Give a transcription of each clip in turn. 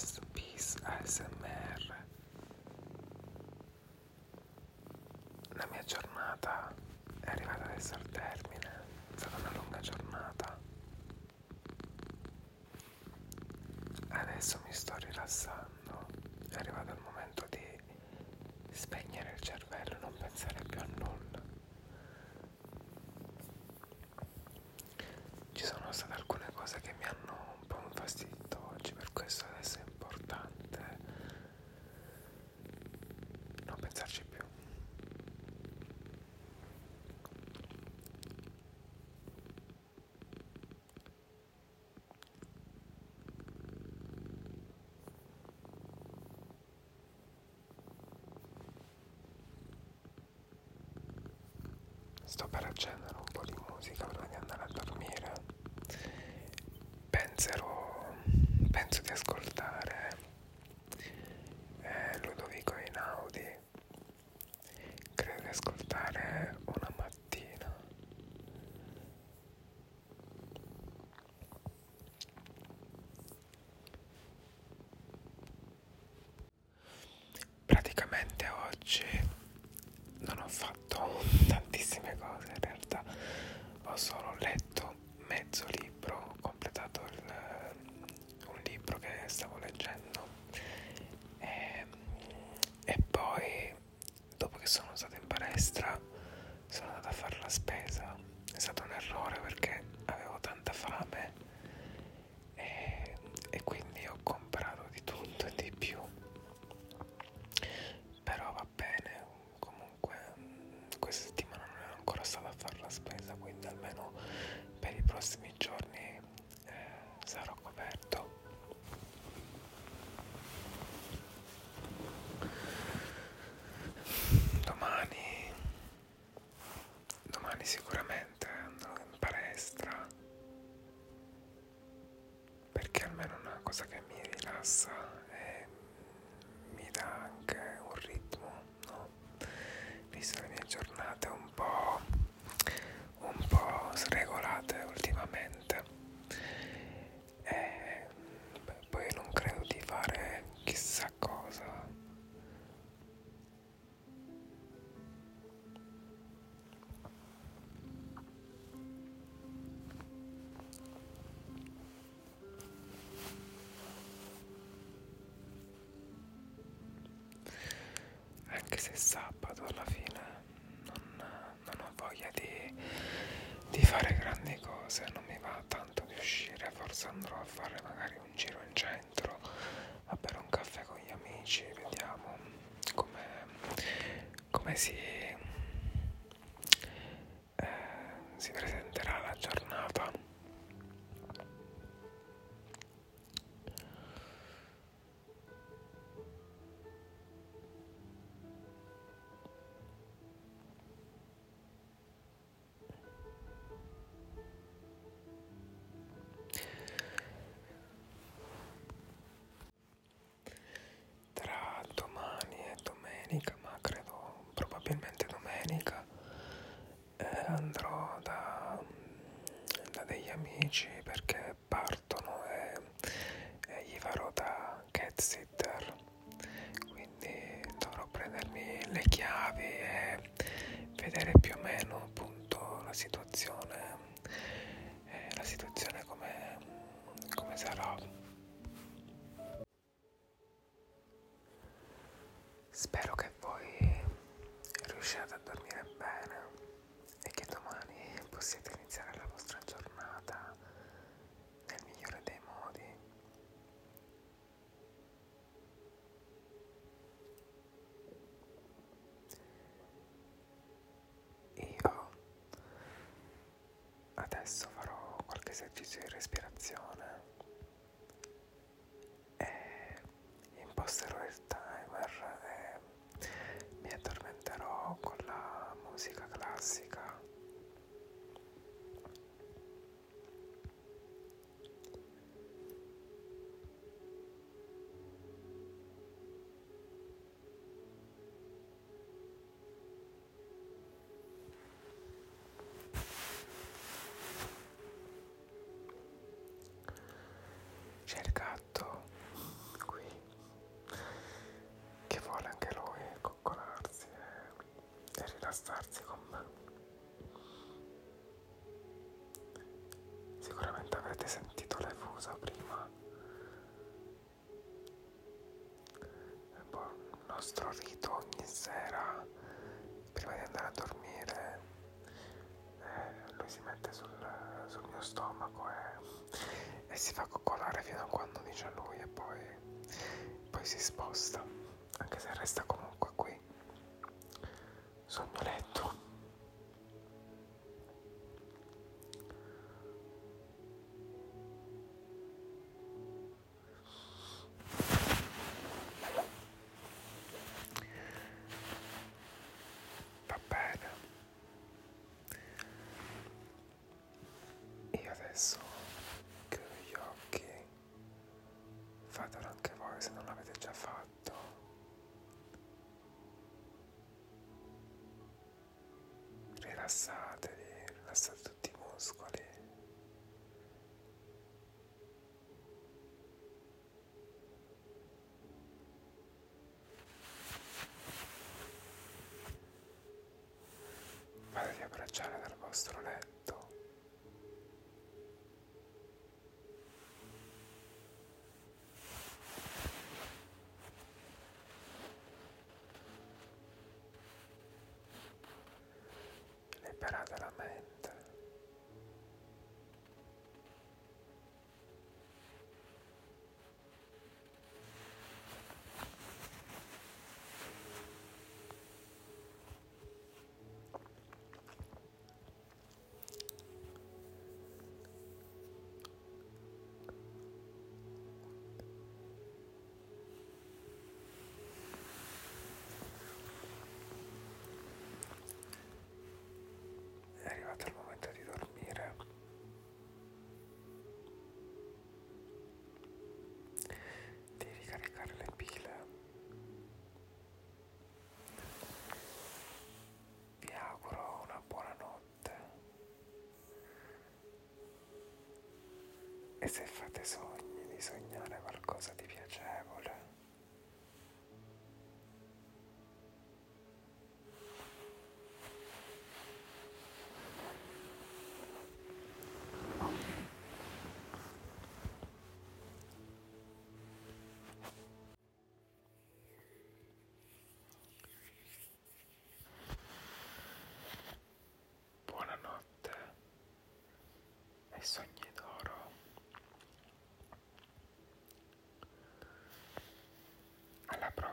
podcast Peace ASMR. La mia giornata è arrivata adesso al termine, è stata una lunga giornata. Adesso mi sto rilassando, è arrivato il momento di spegnere il cervello, non pensare più a nulla. Ci sono state alcune cose che mi hanno un po' infastidito oggi, per questo adesso è importante non pensarci più. Sto per accendere un po' di musica prima di andare a dormire. Penserò, penso di ascoltare eh, Ludovico Einaudi. Credo di ascoltare una mattina. Praticamente oggi non ho fatto tantissime cose in realtà ho solo letto mezzo libro se sabato alla fine non, non ho voglia di, di fare grandi cose, non mi va tanto di uscire, forse andrò a fare magari un giro in centro, a bere un caffè con gli amici, vediamo come si, amici perché partono e, e gli farò da cat sitter, quindi dovrò prendermi le chiavi e vedere più o meno appunto la situazione, eh, la situazione come, come sarà. Spero che voi riusciate a dormire bene e che domani possiate iniziare la vostra giornata nel migliore dei modi. Io adesso farò qualche esercizio di respirazione e imposterò il timer e mi addormenterò con la musica classica. Nostro rito ogni sera prima di andare a dormire. Eh, lui si mette sul, sul mio stomaco e, e si fa coccolare fino a quando dice lui e poi, poi si sposta, anche se resta comunque qui sul mio letto. Adesso chiudo gli occhi. Fatelo anche voi se non l'avete già fatto. Rilassatevi, E se fate sogni di sognare qualcosa di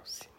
Alla prossima.